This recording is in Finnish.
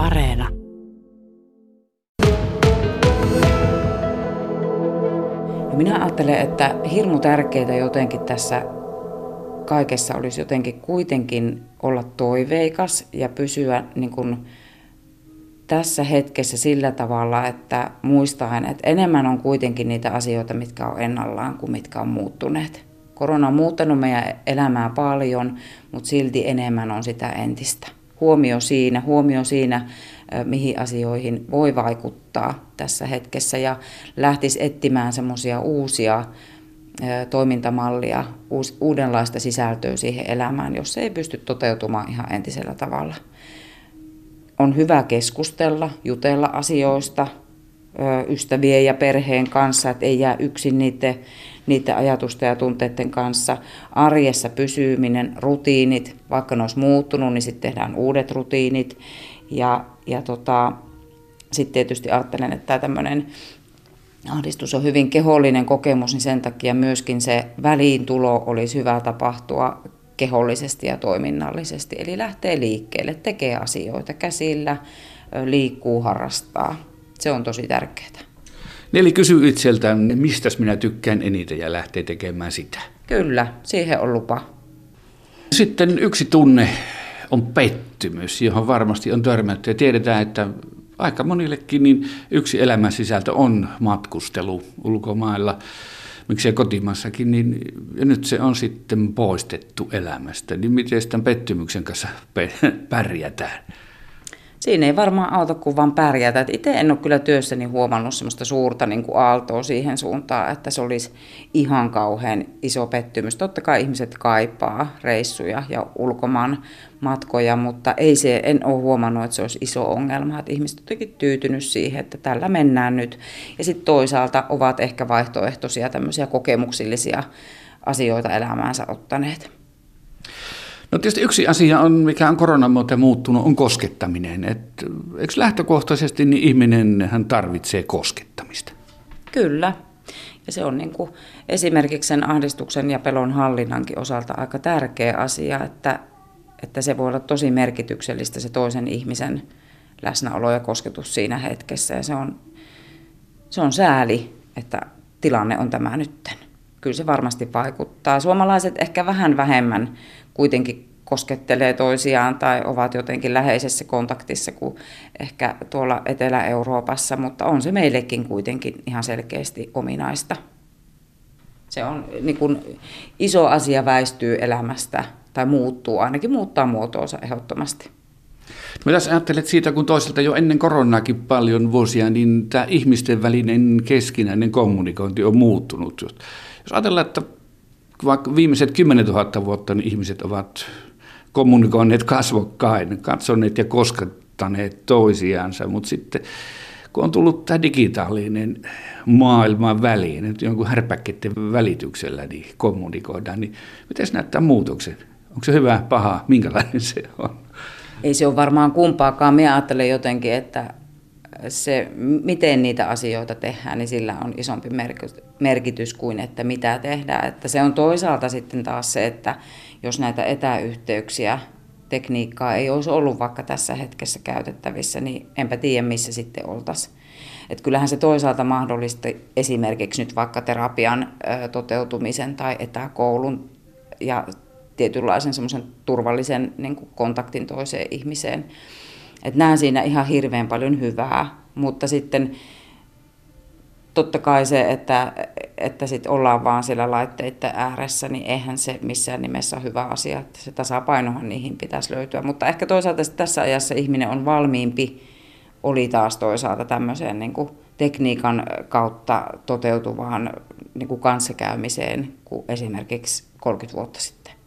Areena. No minä ajattelen, että hirmu tärkeää jotenkin tässä kaikessa olisi jotenkin kuitenkin olla toiveikas ja pysyä niin kuin tässä hetkessä sillä tavalla, että muistaen, että enemmän on kuitenkin niitä asioita, mitkä on ennallaan kuin mitkä on muuttuneet. Korona on muuttanut meidän elämää paljon, mutta silti enemmän on sitä entistä. Huomio siinä, huomio siinä, mihin asioihin voi vaikuttaa tässä hetkessä ja lähtisi etsimään semmoisia uusia toimintamallia, uudenlaista sisältöä siihen elämään, jos ei pysty toteutumaan ihan entisellä tavalla. On hyvä keskustella, jutella asioista ystävien ja perheen kanssa, että ei jää yksin niiden, niiden ajatusten ja tunteiden kanssa. Arjessa pysyminen, rutiinit, vaikka ne olisi muuttunut, niin sitten tehdään uudet rutiinit. Ja, ja tota, sitten tietysti ajattelen, että tämä tämmöinen ahdistus on hyvin kehollinen kokemus, niin sen takia myöskin se väliintulo olisi hyvä tapahtua kehollisesti ja toiminnallisesti. Eli lähtee liikkeelle, tekee asioita käsillä, liikkuu, harrastaa. Se on tosi tärkeää. Eli kysy itseltään, mistä minä tykkään eniten ja lähtee tekemään sitä. Kyllä, siihen on lupa. Sitten yksi tunne on pettymys, johon varmasti on törmätty. Ja tiedetään, että aika monillekin niin yksi elämän sisältö on matkustelu ulkomailla, miksei kotimaassakin, niin ja nyt se on sitten poistettu elämästä. Niin miten tämän pettymyksen kanssa pärjätään? Siinä ei varmaan auta kuin vaan pärjätä. Itse en ole kyllä työssäni huomannut sellaista suurta niin kuin aaltoa siihen suuntaan, että se olisi ihan kauhean iso pettymys. Totta kai ihmiset kaipaa reissuja ja ulkomaan matkoja, mutta ei se, en ole huomannut, että se olisi iso ongelma. Että ihmiset jotenkin tyytynyt siihen, että tällä mennään nyt. Ja sitten toisaalta ovat ehkä vaihtoehtoisia tämmöisiä kokemuksillisia asioita elämäänsä ottaneet. No tietysti yksi asia on, mikä on koronan myötä muuttunut, on koskettaminen. Et, eikö lähtökohtaisesti niin ihminen hän tarvitsee koskettamista? Kyllä. Ja se on niin kuin esimerkiksi sen ahdistuksen ja pelon hallinnankin osalta aika tärkeä asia, että, että se voi olla tosi merkityksellistä se toisen ihmisen läsnäolo ja kosketus siinä hetkessä. Ja se on, se on sääli, että tilanne on tämä nytten. Kyllä se varmasti vaikuttaa. Suomalaiset ehkä vähän vähemmän kuitenkin koskettelee toisiaan tai ovat jotenkin läheisessä kontaktissa kuin ehkä tuolla Etelä-Euroopassa, mutta on se meillekin kuitenkin ihan selkeästi ominaista. Se on niin kuin iso asia väistyy elämästä tai muuttuu, ainakin muuttaa muotoonsa ehdottomasti. Mitä ajattelet siitä, kun toisaalta jo ennen koronaakin paljon vuosia, niin tämä ihmisten välinen keskinäinen kommunikointi on muuttunut. Jos ajatellaan, että vaikka viimeiset 10 000 vuotta niin ihmiset ovat kommunikoineet kasvokkain, katsoneet ja koskettaneet toisiansa, mutta sitten kun on tullut tämä digitaalinen maailman väliin, että jonkun härpäkkeiden välityksellä niin kommunikoidaan, niin miten se näyttää muutoksen? Onko se hyvä, paha, minkälainen se on? Ei se ole varmaan kumpaakaan. Minä ajattelen jotenkin, että se, miten niitä asioita tehdään, niin sillä on isompi merkitys kuin, että mitä tehdään. Että se on toisaalta sitten taas se, että jos näitä etäyhteyksiä, tekniikkaa ei olisi ollut vaikka tässä hetkessä käytettävissä, niin enpä tiedä, missä sitten oltaisiin. Että kyllähän se toisaalta mahdollisti esimerkiksi nyt vaikka terapian toteutumisen tai etäkoulun ja tietynlaisen semmoisen turvallisen niin kontaktin toiseen ihmiseen. Et näen siinä ihan hirveän paljon hyvää, mutta sitten totta kai se, että, että sit ollaan vaan siellä laitteiden ääressä, niin eihän se missään nimessä ole hyvä asia. Että se tasapainohan niihin pitäisi löytyä. Mutta ehkä toisaalta tässä ajassa ihminen on valmiimpi, oli taas toisaalta tämmöiseen niin kuin tekniikan kautta toteutuvaan niin kuin kanssakäymiseen kuin esimerkiksi 30 vuotta sitten.